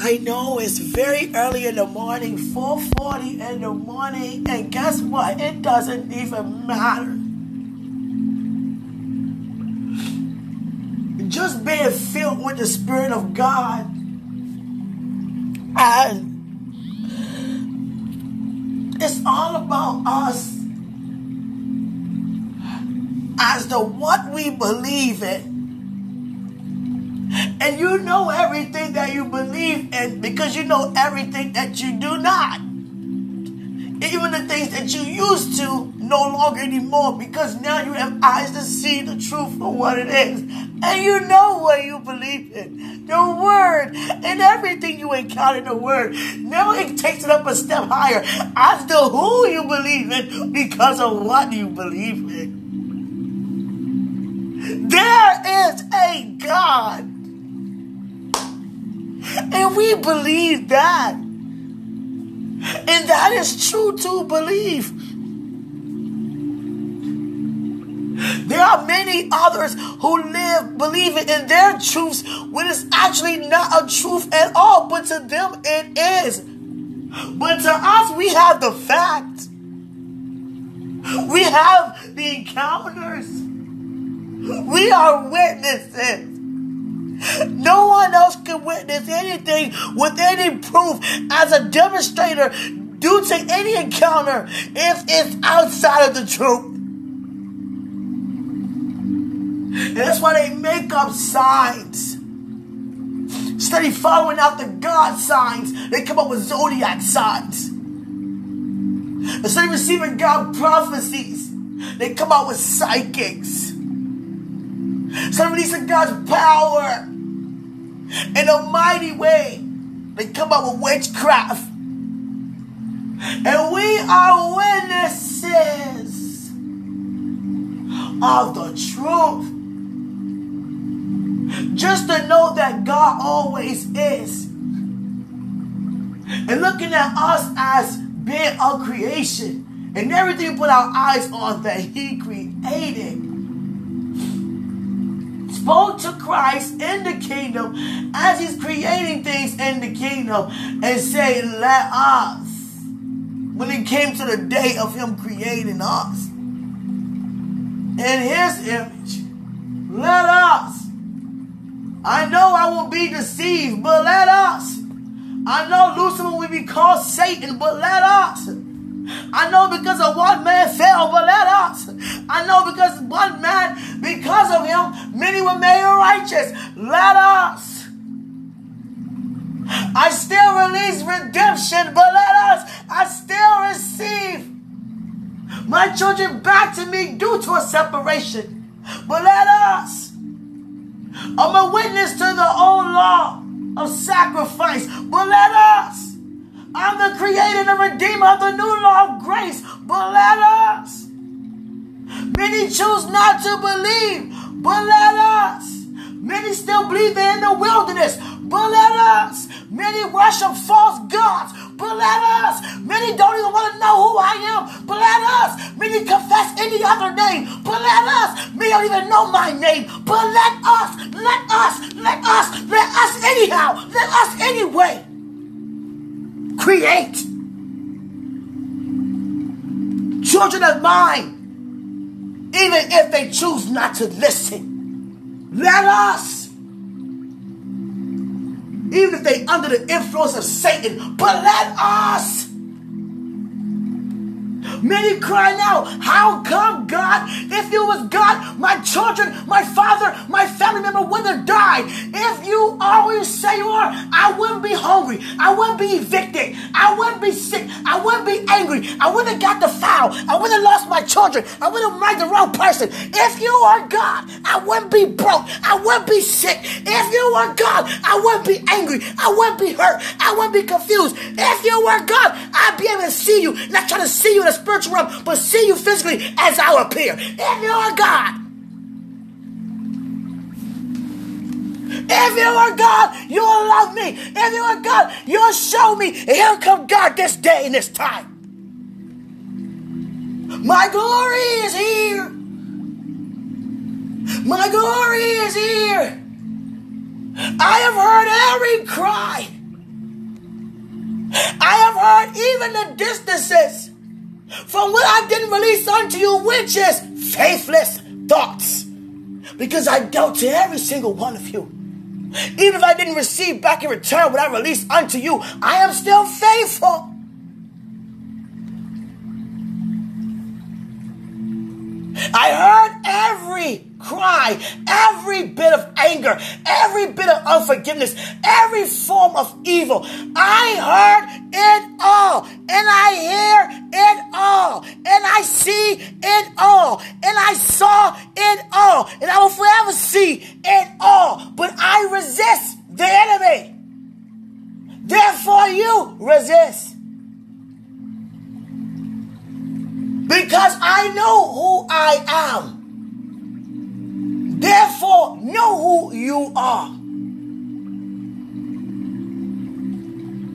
I know it's very early in the morning, 4:40 in the morning, and guess what? It doesn't even matter. Just being filled with the Spirit of God and it's all about us as to what we believe in. And you know everything that you believe in because you know everything that you do not. Even the things that you used to no longer anymore because now you have eyes to see the truth for what it is. And you know what you believe in. The word and everything you encounter in the word. Now it takes it up a step higher as to who you believe in because of what you believe in. There is a God. And we believe that. And that is true to believe. There are many others who live believing in their truths when it's actually not a truth at all, but to them it is. But to us, we have the fact. We have the encounters. We are witnesses. No one else can witness anything with any proof as a demonstrator due to any encounter if it's outside of the truth. And that's why they make up signs. Instead of following out the God signs, they come up with zodiac signs. Instead of receiving God prophecies, they come out with psychics. Of releasing God's power in a mighty way, they come up with witchcraft. And we are witnesses of the truth. Just to know that God always is. And looking at us as being a creation and everything put our eyes on that He created. Spoke to Christ in the kingdom as He's creating things in the kingdom and say, Let us. When it came to the day of Him creating us in His image, let us. I know I will be deceived, but let us. I know Lucifer will be called Satan, but let us. I know because of one man fell, but let us. I know because one man, because of him, many were made righteous. Let us. I still release redemption, but let us. I still receive my children back to me due to a separation, but let us. I'm a witness to the old law of sacrifice, but let us. I'm the creator and redeemer of the new law of grace, but let us. Many choose not to believe, but let us. Many still believe they're in the wilderness, but let us. Many worship false gods, but let us. Many don't even want to know who I am, but let us. Many confess any other name, but let us. Many don't even know my name, but let us. Let us. Let us. Let us anyhow. Let us anyway. Create. Children of mine, even if they choose not to listen, let us even if they under the influence of Satan. But let us. Many crying out, How come, God? If you was God, my children, my father, my family member would have died. If you are who you say you are, I wouldn't be hungry. I wouldn't be evicted. I wouldn't be sick. I wouldn't be angry. I wouldn't have got the foul. I wouldn't have lost my children. I wouldn't have married the wrong person. If you are God, I wouldn't be broke. I wouldn't be sick. If you are God, I wouldn't be angry. I wouldn't be hurt. I wouldn't be confused. If you were God, I'd be able to see you, not trying to see you in a spiritual realm, but see you physically as I appear. If you are God, If you are God, you will love me. If you are God, you'll show me. Here come God this day and this time. My glory is here. My glory is here. I have heard every cry. I have heard even the distances from what I didn't release unto you, which is faithless thoughts. Because I dealt to every single one of you. Even if I didn't receive back in return what I released unto you, I am still faithful. I heard every cry, every bit of anger, every bit of unforgiveness, every form of evil. I heard it all, and I hear it all, and I see it all, and I saw it all, and I will forever see it all. But I resist the enemy. Therefore, you resist. Because I know who I am. Therefore, know who you are.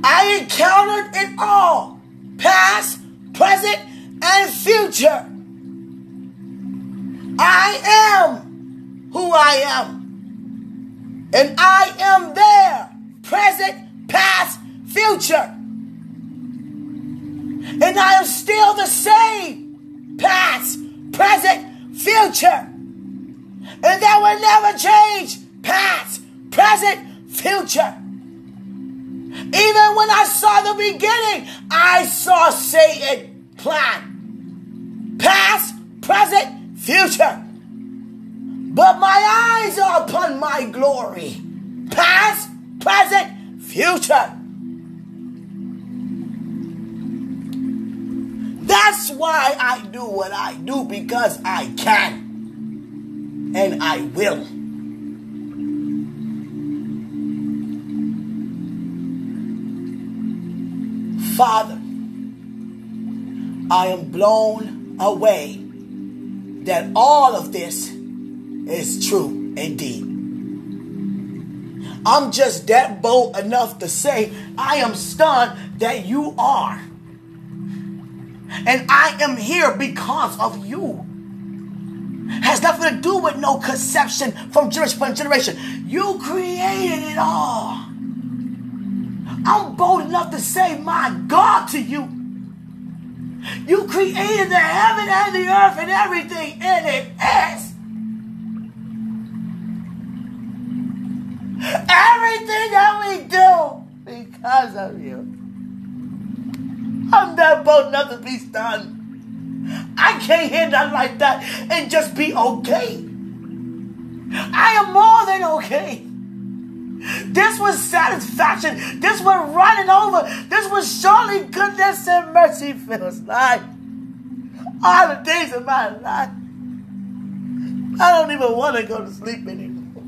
I encountered it all past, present, and future. I am who I am. And I am there, present, past, future. And I am still the same past, present, future. And that will never change. Past, present, future. Even when I saw the beginning, I saw Satan plan. Past, present, future. But my eyes are upon my glory. Past, present, future. That's why I do what I do because I can. And I will. Father, I am blown away that all of this is true indeed. I'm just that bold enough to say I am stunned that you are. And I am here because of you. Has nothing to do with no conception from generation to generation. You created it all. I'm bold enough to say, my God, to you. You created the heaven and the earth and everything in it is. Everything that we do because of you. I'm not bold enough to be stunned. I can't hear nothing like that and just be okay. I am more than okay. This was satisfaction. This was running over. This was surely goodness and mercy feels like all the days of my life. I don't even want to go to sleep anymore.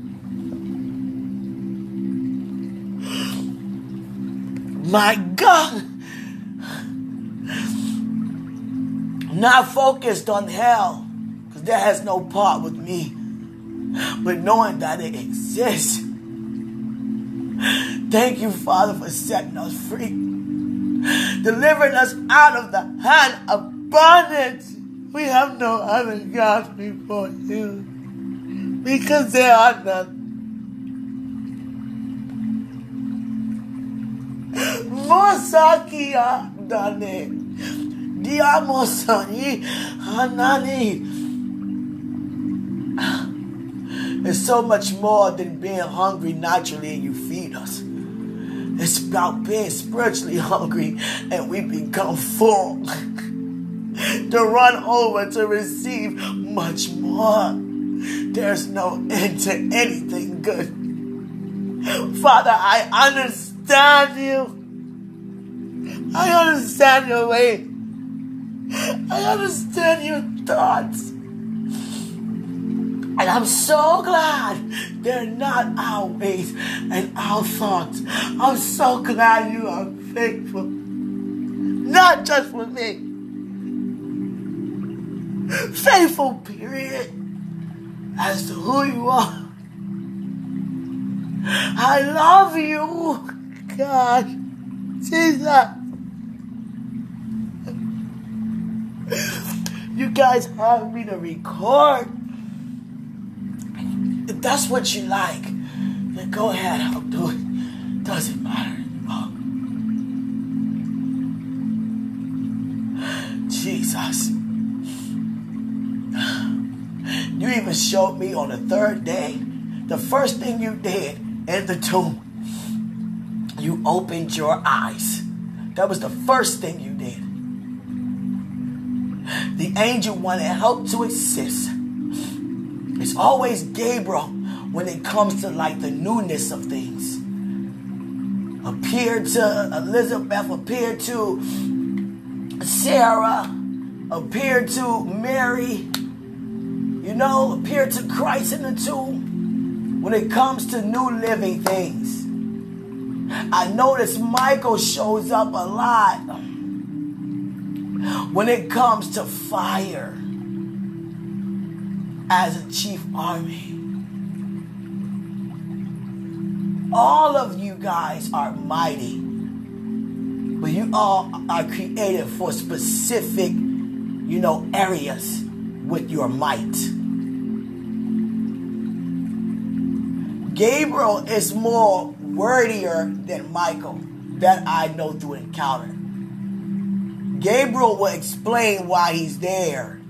My God. Not focused on hell, because that has no part with me, but knowing that it exists. Thank you, Father, for setting us free, delivering us out of the hand of bondage. We have no other gods before you, because there are none. Mosakia dane. Diamosani Hanani. It's so much more than being hungry naturally and you feed us. It's about being spiritually hungry and we become full. to run over to receive much more. There's no end to anything good. Father, I understand you. I understand your way. I understand your thoughts. And I'm so glad they're not our ways and our thoughts. I'm so glad you are faithful. Not just for me. Faithful, period. As to who you are. I love you, God. Jesus. Guys have me to record. If that's what you like, then Go ahead, I'll do it. Doesn't matter anymore. Jesus. You even showed me on the third day, the first thing you did in the tomb, you opened your eyes. That was the first thing you angel wanted help to assist. It's always Gabriel when it comes to like the newness of things. Appeared to Elizabeth, appeared to Sarah, appeared to Mary, you know, appeared to Christ in the tomb. When it comes to new living things, I notice Michael shows up a lot when it comes to fire as a chief army. All of you guys are mighty, but you all are created for specific, you know, areas with your might. Gabriel is more wordier than Michael that I know through encounter. Gabriel will explain why he's there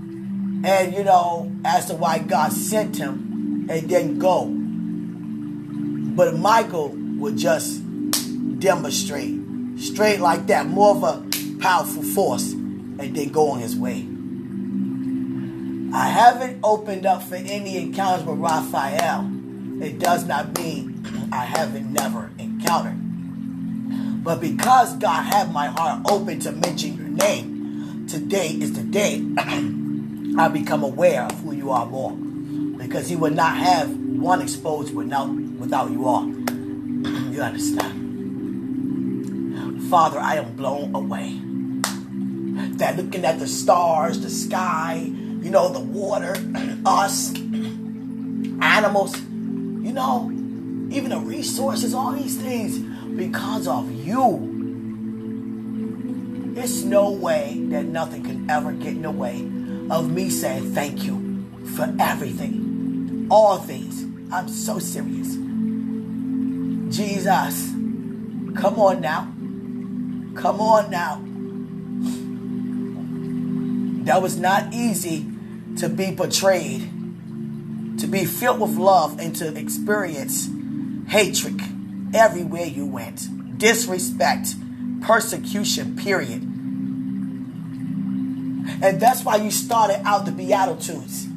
and, you know, as to why God sent him and then go. But Michael would just demonstrate straight like that, more of a powerful force, and then go on his way. I haven't opened up for any encounters with Raphael. It does not mean I haven't never encountered. But because God had my heart open to mention your name, today is the day I become aware of who you are more. Because he would not have one exposed without without you all. you understand? Father, I am blown away. That looking at the stars, the sky, you know, the water, us, animals, you know, even the resources, all these things, because of you. It's no way that nothing can ever get in the way of me saying thank you for everything, all things. I'm so serious. Jesus, come on now. Come on now. That was not easy to be betrayed, to be filled with love, and to experience hatred everywhere you went, disrespect, persecution, period. And that's why you started out the Beatitudes.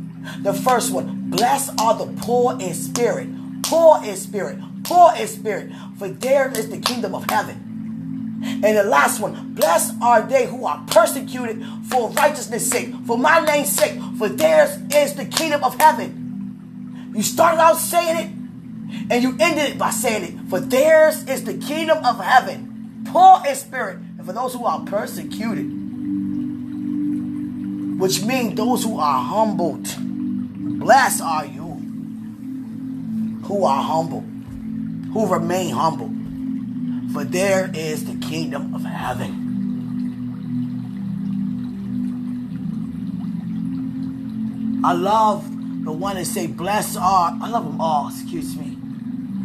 The first one, blessed are the poor in spirit, poor in spirit, poor in spirit, for there is the kingdom of heaven. And the last one, blessed are they who are persecuted for righteousness' sake, for my name's sake, for theirs is the kingdom of heaven. You started out saying it, and you ended it by saying it, for theirs is the kingdom of heaven, poor in spirit, and for those who are persecuted, which means those who are humbled. Blessed are you who are humble, who remain humble, for there is the kingdom of heaven. I love the one that say, blessed are, I love them all, excuse me.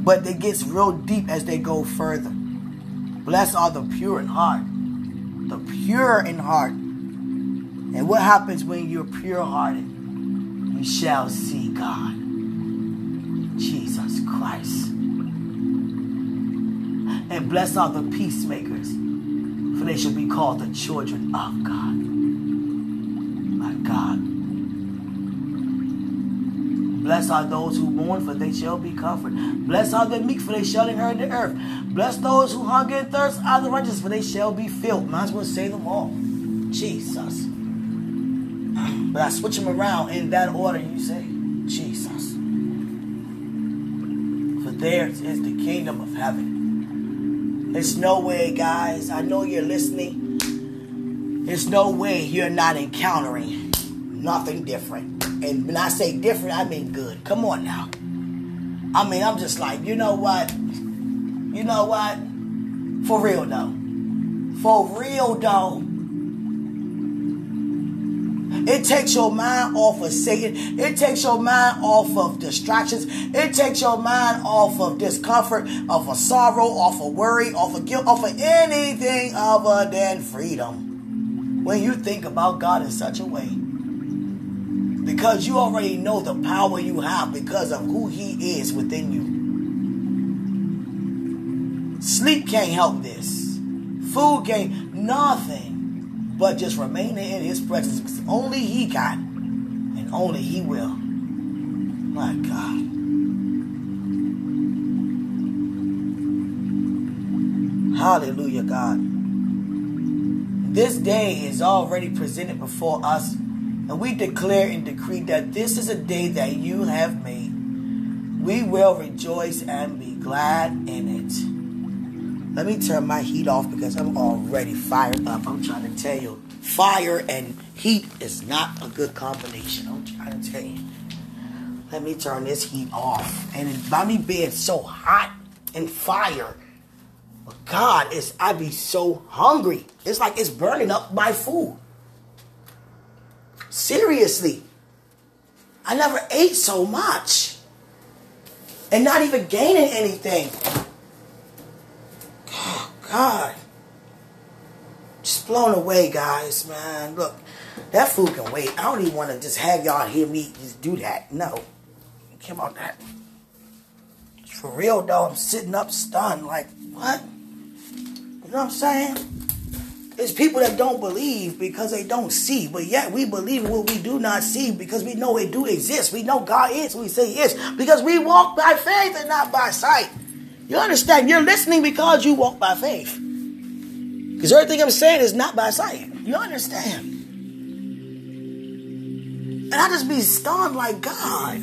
But it gets real deep as they go further. Blessed are the pure in heart. The pure in heart. And what happens when you're pure hearted? You shall see God. Jesus Christ. And blessed are the peacemakers, for they shall be called the children of God. My God. Blessed are those who mourn, for they shall be comforted. Blessed are the meek, for they shall inherit the earth. Blessed those who hunger and thirst are the righteous, for they shall be filled. Might as well say them all. Jesus. But I switch them around in that order you say, Jesus. For theirs is the kingdom of heaven. There's no way, guys. I know you're listening. There's no way you're not encountering nothing different. And when I say different, I mean good. Come on now. I mean, I'm just like, you know what? You know what? For real though. For real though. It takes your mind off of Satan. It takes your mind off of distractions. It takes your mind off of discomfort, off of sorrow, off of worry, off of guilt, off of anything other than freedom. When you think about God in such a way. Because you already know the power you have because of who He is within you. Sleep can't help this. Food can't, nothing but just remaining in his presence only he can and only he will. My God. Hallelujah, God. This day is already presented before us, and we declare and decree that this is a day that you have made. We will rejoice and be glad in it. Let me turn my heat off because I'm already fired up. I'm trying to tell you, fire and heat is not a good combination. I'm trying to tell you. Let me turn this heat off. And by me being so hot and fire, God, is I be so hungry. It's like it's burning up my food. Seriously. I never ate so much. And not even gaining anything. Oh, God. Just blown away, guys, man. Look, that food can wait. I don't even want to just have y'all hear me just do that. No. Care about that. For real, though, I'm sitting up stunned. Like, what? You know what I'm saying? It's people that don't believe because they don't see, but yet we believe what we do not see because we know it do exist. We know God is we say He is because we walk by faith and not by sight. You understand? You're listening because you walk by faith. Because everything I'm saying is not by sight. You understand? And I just be stunned like God.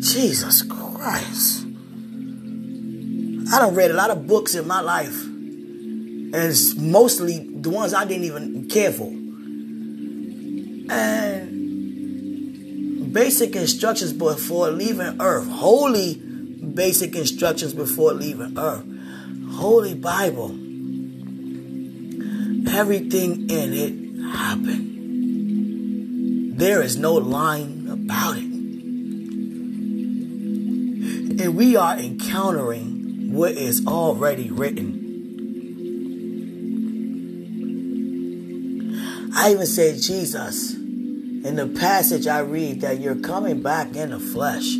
Jesus Christ. I done read a lot of books in my life. And mostly the ones I didn't even care for. And basic instructions before leaving earth. Holy basic instructions before leaving earth. Holy Bible. Everything in it happened. There is no lying about it. And we are encountering what is already written. I even say, Jesus, in the passage I read, that you're coming back in the flesh.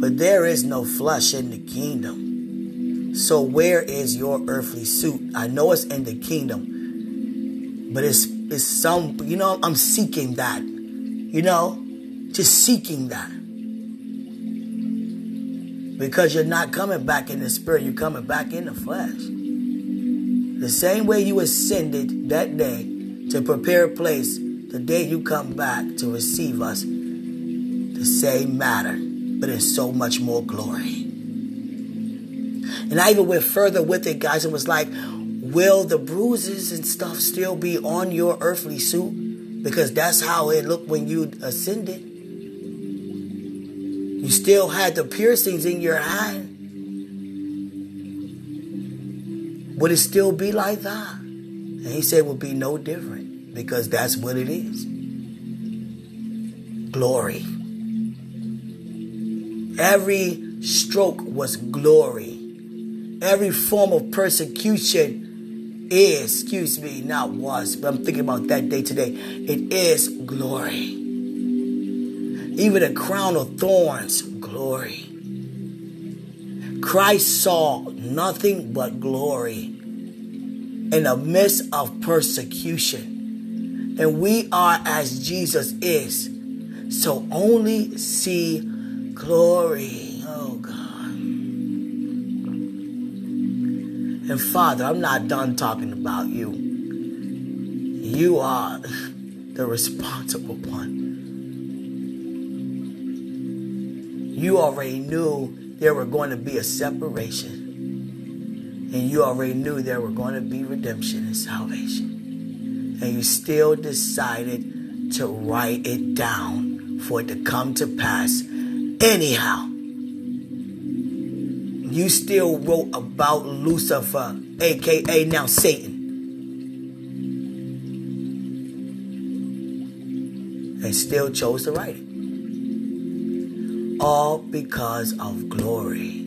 But there is no flesh in the kingdom. So where is your earthly suit? I know it's in the kingdom, but it's it's some you know I'm seeking that. You know, just seeking that. Because you're not coming back in the spirit, you're coming back in the flesh. The same way you ascended that day to prepare a place, the day you come back to receive us, the same matter but in so much more glory. And I even went further with it, guys, and was like, will the bruises and stuff still be on your earthly suit? Because that's how it looked when you ascended. You still had the piercings in your hand. Would it still be like that? And he said would be no different because that's what it is. Glory. Every stroke was glory. Every form of persecution is, excuse me, not was, but I'm thinking about that day today. It is glory. Even a crown of thorns, glory. Christ saw nothing but glory in the midst of persecution. And we are as Jesus is. So only see Glory. Oh, God. And Father, I'm not done talking about you. You are the responsible one. You already knew there were going to be a separation. And you already knew there were going to be redemption and salvation. And you still decided to write it down for it to come to pass Anyhow, you still wrote about Lucifer, aka now Satan. and still chose to write it. All because of glory.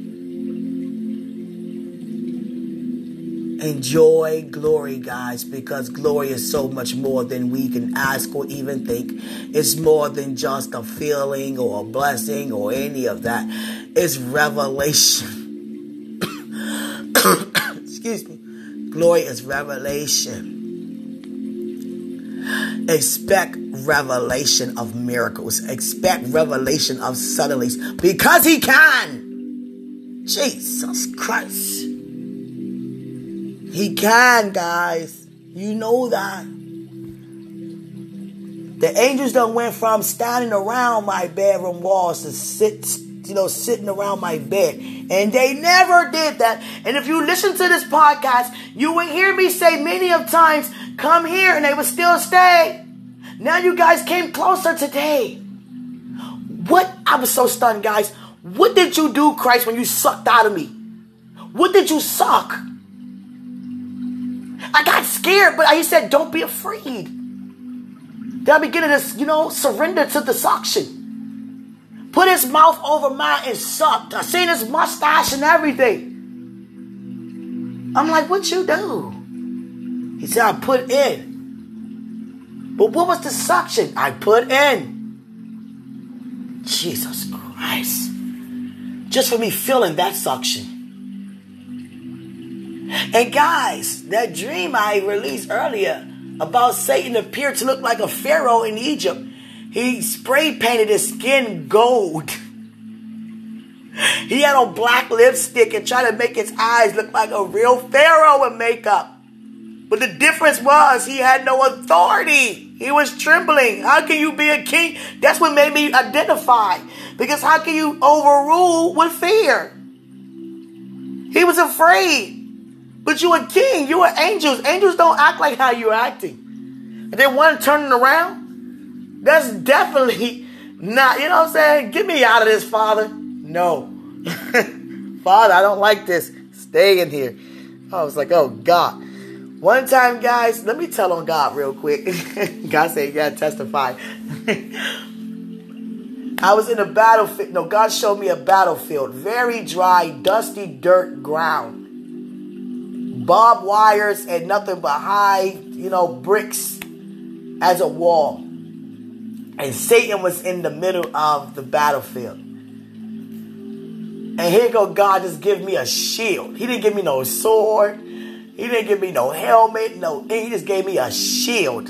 Enjoy glory, guys, because glory is so much more than we can ask or even think. It's more than just a feeling or a blessing or any of that. It's revelation. Excuse me. Glory is revelation. Expect revelation of miracles. Expect revelation of suddenlies because he can. Jesus Christ. He can, guys. You know that. The angels done went from standing around my bedroom walls to sit, you know, sitting around my bed. And they never did that. And if you listen to this podcast, you will hear me say many of times, come here, and they would still stay. Now you guys came closer today. What? I was so stunned, guys. What did you do, Christ, when you sucked out of me? What did you suck? I got scared, but he said, don't be afraid. Then I began to, you know, surrender to the suction. Put his mouth over mine and sucked. I seen his mustache and everything. I'm like, what you do? He said, I put in. But what was the suction? I put in. Jesus Christ. Just for me feeling that suction. And guys, that dream I released earlier about Satan appeared to look like a pharaoh in Egypt. He spray painted his skin gold. He had on black lipstick and tried to make his eyes look like a real pharaoh with makeup. But the difference was he had no authority. He was trembling. How can you be a king? That's what made me identify. Because how can you overrule with fear? He was afraid. But you a king. You are angels. Angels don't act like how you're acting. And then one turning around. That's definitely not, you know what I'm saying? Get me out of this, Father. No. Father, I don't like this. Stay in here. I was like, oh God. One time, guys, let me tell on God real quick. God said, gotta testify. I was in a battlefield. No, God showed me a battlefield. Very dry, dusty dirt ground. Barbed wires and nothing but high, you know, bricks as a wall. And Satan was in the middle of the battlefield. And here go God just give me a shield. He didn't give me no sword. He didn't give me no helmet, no. He just gave me a shield.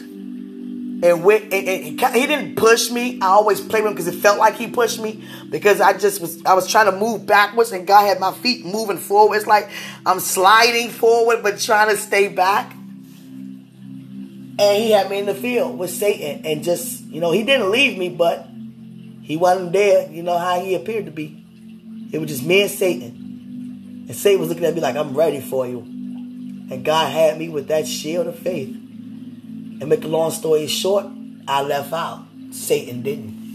And, with, and, and, and he didn't push me. I always played with him because it felt like he pushed me because I just was I was trying to move backwards and God had my feet moving forward. It's like I'm sliding forward but trying to stay back. And he had me in the field with Satan and just you know he didn't leave me, but he wasn't there. You know how he appeared to be. It was just me and Satan, and Satan was looking at me like I'm ready for you. And God had me with that shield of faith. And make a long story short, I left out. Satan didn't.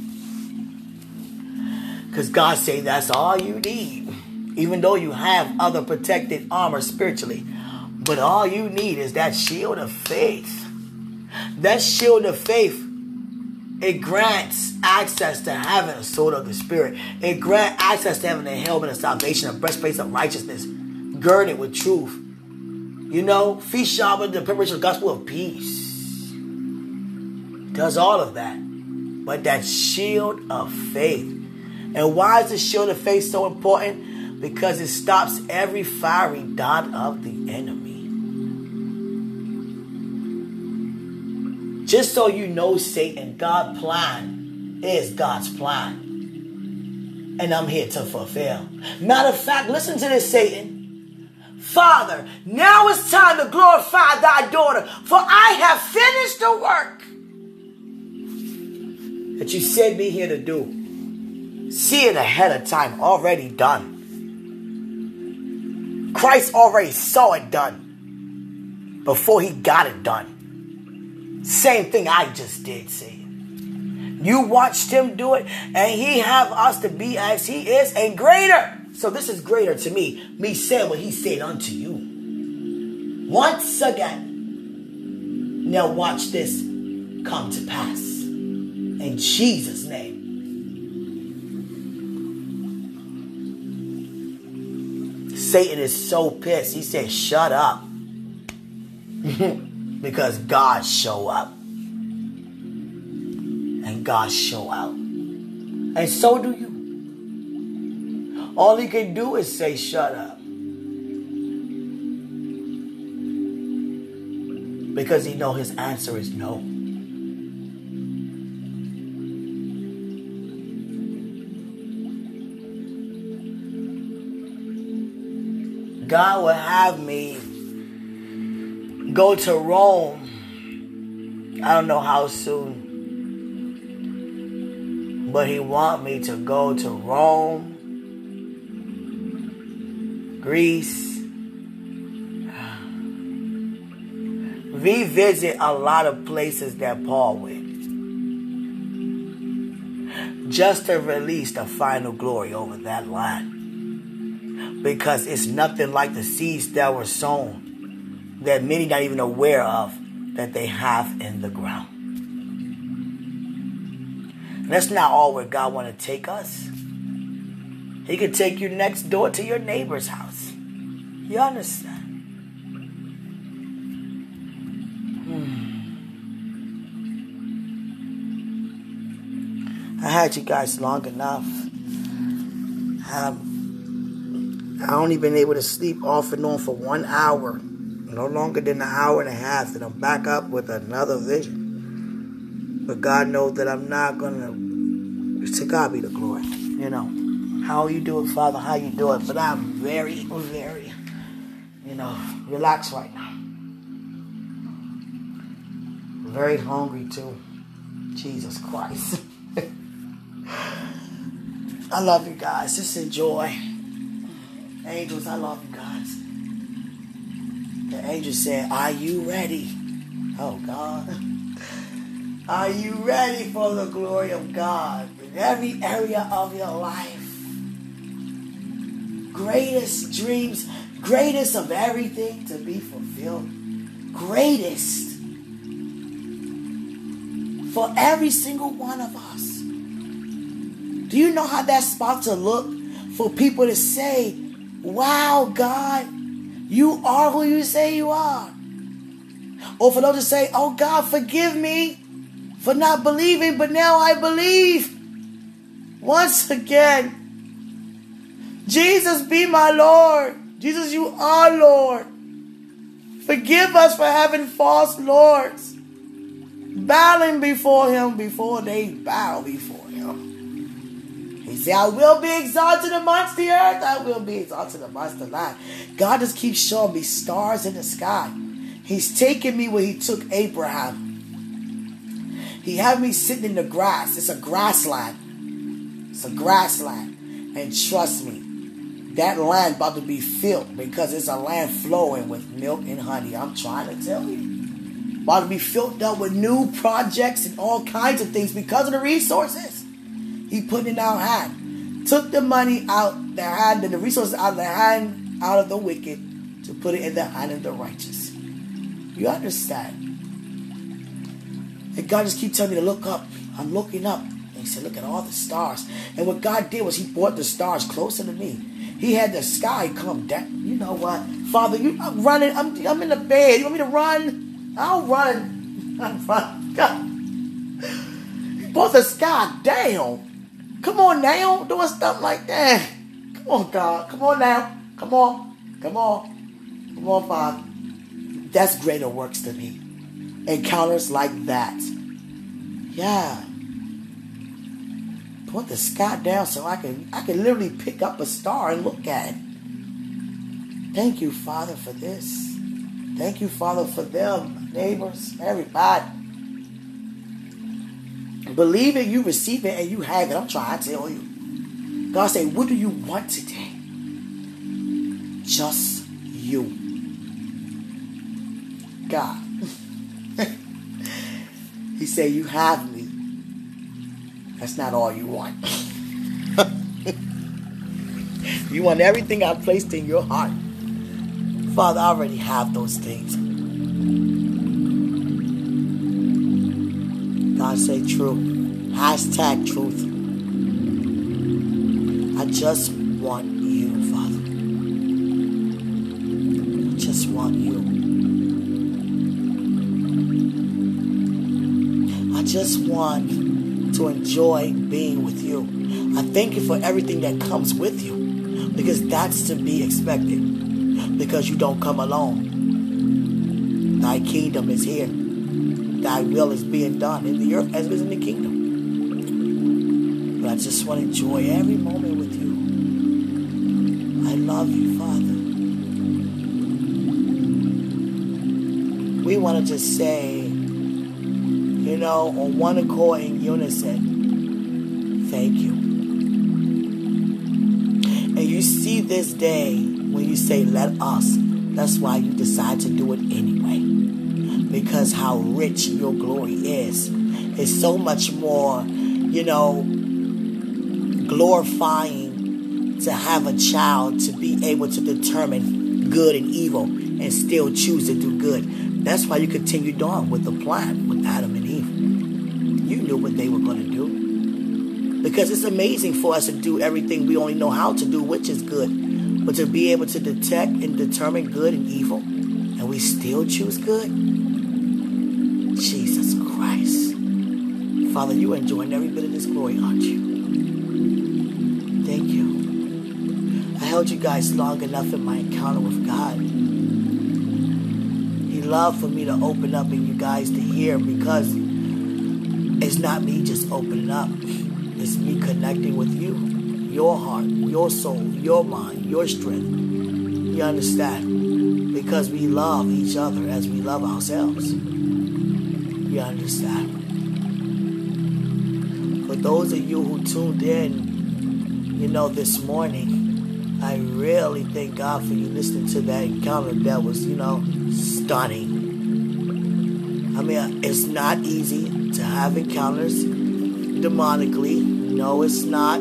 Because God said that's all you need. Even though you have other protected armor spiritually. But all you need is that shield of faith. That shield of faith, it grants access to having a sword of the Spirit. It grants access to having a helmet of salvation, a breastplate of righteousness, girded with truth you know, feast sharper the preparation of the gospel of peace. Does all of that. But that shield of faith. And why is the shield of faith so important? Because it stops every fiery dart of the enemy. Just so you know, Satan, God's plan is God's plan. And I'm here to fulfill. Matter of fact, listen to this, Satan. Father, now it's time to glorify thy daughter, for I have finished the work that you sent me here to do. See it ahead of time, already done. Christ already saw it done before he got it done. Same thing I just did, see. You watched him do it, and he have us to be as he is, and greater. So this is greater to me, me saying what he said unto you. Once again. Now watch this come to pass. In Jesus' name. Satan is so pissed. He said, Shut up. because God show up. And God show out. And so do you. All he can do is say, Shut up. Because he know his answer is no. God will have me go to Rome. I don't know how soon. But he want me to go to Rome, Greece, revisit a lot of places that Paul went. Just to release the final glory over that land because it's nothing like the seeds that were sown that many not even aware of that they have in the ground. And that's not all where God want to take us. He could take you next door to your neighbor's house. You understand? Hmm. I had you guys long enough. Um, I only been able to sleep off and on for one hour, no longer than an hour and a half, and I'm back up with another vision. But God knows that I'm not gonna. To God be the glory. You know how you do it, Father, how you do it. But I'm very, very, you know, relaxed right now. Very hungry too. Jesus Christ. I love you guys. Just enjoy. Angels, I love you guys. The angel said, Are you ready? Oh, God. Are you ready for the glory of God in every area of your life? Greatest dreams, greatest of everything to be fulfilled. Greatest for every single one of us. Do you know how that's about to look for people to say, Wow, God, you are who you say you are. Or for those to say, Oh, God, forgive me for not believing, but now I believe. Once again, Jesus, be my Lord. Jesus, you are Lord. Forgive us for having false lords, bowing before Him before they bow before. Said, I will be exalted amongst the earth. I will be exalted amongst the land. God just keeps showing me stars in the sky. He's taking me where he took Abraham. He had me sitting in the grass. It's a grassland. It's a grassland. And trust me, that land about to be filled because it's a land flowing with milk and honey. I'm trying to tell you. About to be filled up with new projects and all kinds of things because of the resources. He put it in our hand. Took the money out the hand and the resources out of the hand out of the wicked to put it in the hand of the righteous. You understand? And God just keep telling me to look up. I'm looking up. And he said, look at all the stars. And what God did was he brought the stars closer to me. He had the sky come down. You know what? Father, you I'm running. I'm, I'm in the bed. You want me to run? I'll run. I'll run. God. He brought the sky down. Come on now, doing stuff like that. Come on, God. Come on now. Come on. Come on. Come on, Father. That's greater works to me. Encounters like that. Yeah. Put the sky down so I can I can literally pick up a star and look at it. Thank you, Father, for this. Thank you, Father, for them, neighbors, everybody. Believe it, you receive it, and you have it. I'm trying to tell you. God said, What do you want today? Just you. God. he said, You have me. That's not all you want. you want everything I placed in your heart. Father, I already have those things. God say true. Hashtag truth. I just want you, Father. I just want you. I just want to enjoy being with you. I thank you for everything that comes with you because that's to be expected because you don't come alone. Thy kingdom is here. Thy will is being done in the earth as it is in the kingdom. But I just want to enjoy every moment with you. I love you, Father. We want to just say, you know, on one accord in unison, thank you. And you see this day when you say, let us. That's why you decide to do it anyway because how rich your glory is. It's so much more, you know, glorifying to have a child to be able to determine good and evil and still choose to do good. That's why you continued on with the plan with Adam and Eve. You knew what they were going to do. Because it's amazing for us to do everything we only know how to do, which is good. But to be able to detect and determine good and evil, and we still choose good, Father, you are enjoying every bit of this glory, aren't you? Thank you. I held you guys long enough in my encounter with God. He loved for me to open up and you guys to hear because it's not me just opening up. It's me connecting with you, your heart, your soul, your mind, your strength. You understand? Because we love each other as we love ourselves. You understand? Those of you who tuned in, you know, this morning, I really thank God for you listening to that encounter that was, you know, stunning. I mean, it's not easy to have encounters demonically. No, it's not.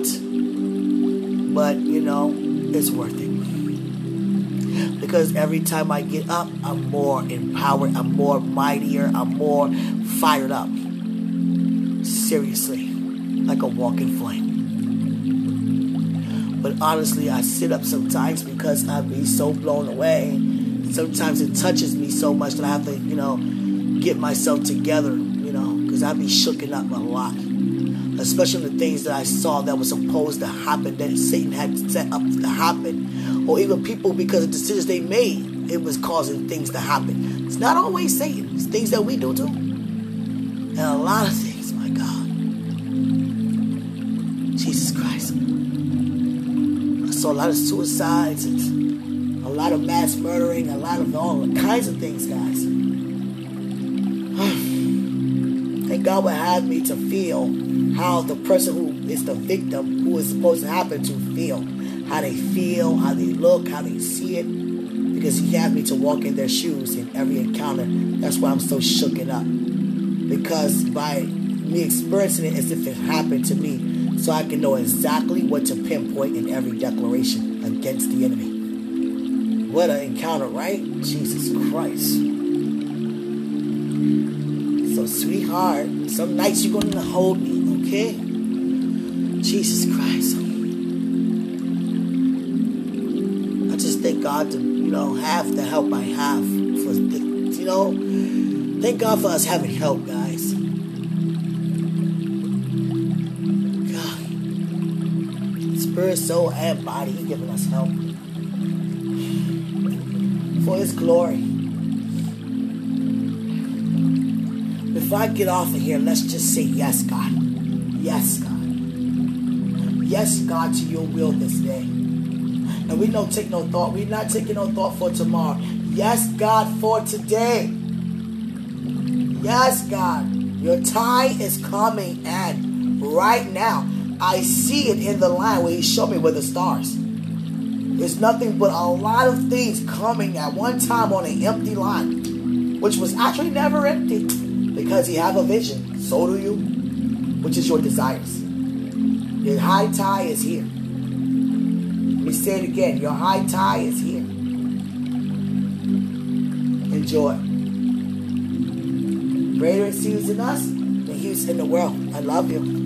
But, you know, it's worth it. Because every time I get up, I'm more empowered, I'm more mightier, I'm more fired up. Seriously, like a walking flame. But honestly, I sit up sometimes because I be so blown away. Sometimes it touches me so much that I have to, you know, get myself together, you know, because I be shooken up a lot. Especially the things that I saw that was supposed to happen, that Satan had set up to happen. Or even people, because of decisions they made, it was causing things to happen. It's not always Satan, it's things that we do too. And a lot of things, Jesus Christ. I saw a lot of suicides and a lot of mass murdering, a lot of all kinds of things, guys. And God would have me to feel how the person who is the victim, who is supposed to happen to feel, how they feel, how they look, how they see it, because He had me to walk in their shoes in every encounter. That's why I'm so shooken up, because by me experiencing it as if it happened to me, so I can know exactly what to pinpoint in every declaration against the enemy. What an encounter, right? Jesus Christ. So, sweetheart, some nights you're going to hold me, okay? Jesus Christ. I just thank God to, you know, have the help I have. For, you know, thank God for us having help, guys. Spirit, soul, and body, He's giving us help. For His glory. Before I get off of here, let's just say yes, God. Yes, God. Yes, God, to your will this day. And we don't take no thought. We're not taking no thought for tomorrow. Yes, God, for today. Yes, God. Your time is coming and right now. I see it in the line where he showed me with the stars. There's nothing but a lot of things coming at one time on an empty line, which was actually never empty because you have a vision. So do you, which is your desires. Your high tie is here. Let me say it again. Your high tie is here. Enjoy. Greater is He who's in us than He who's in the world. I love you.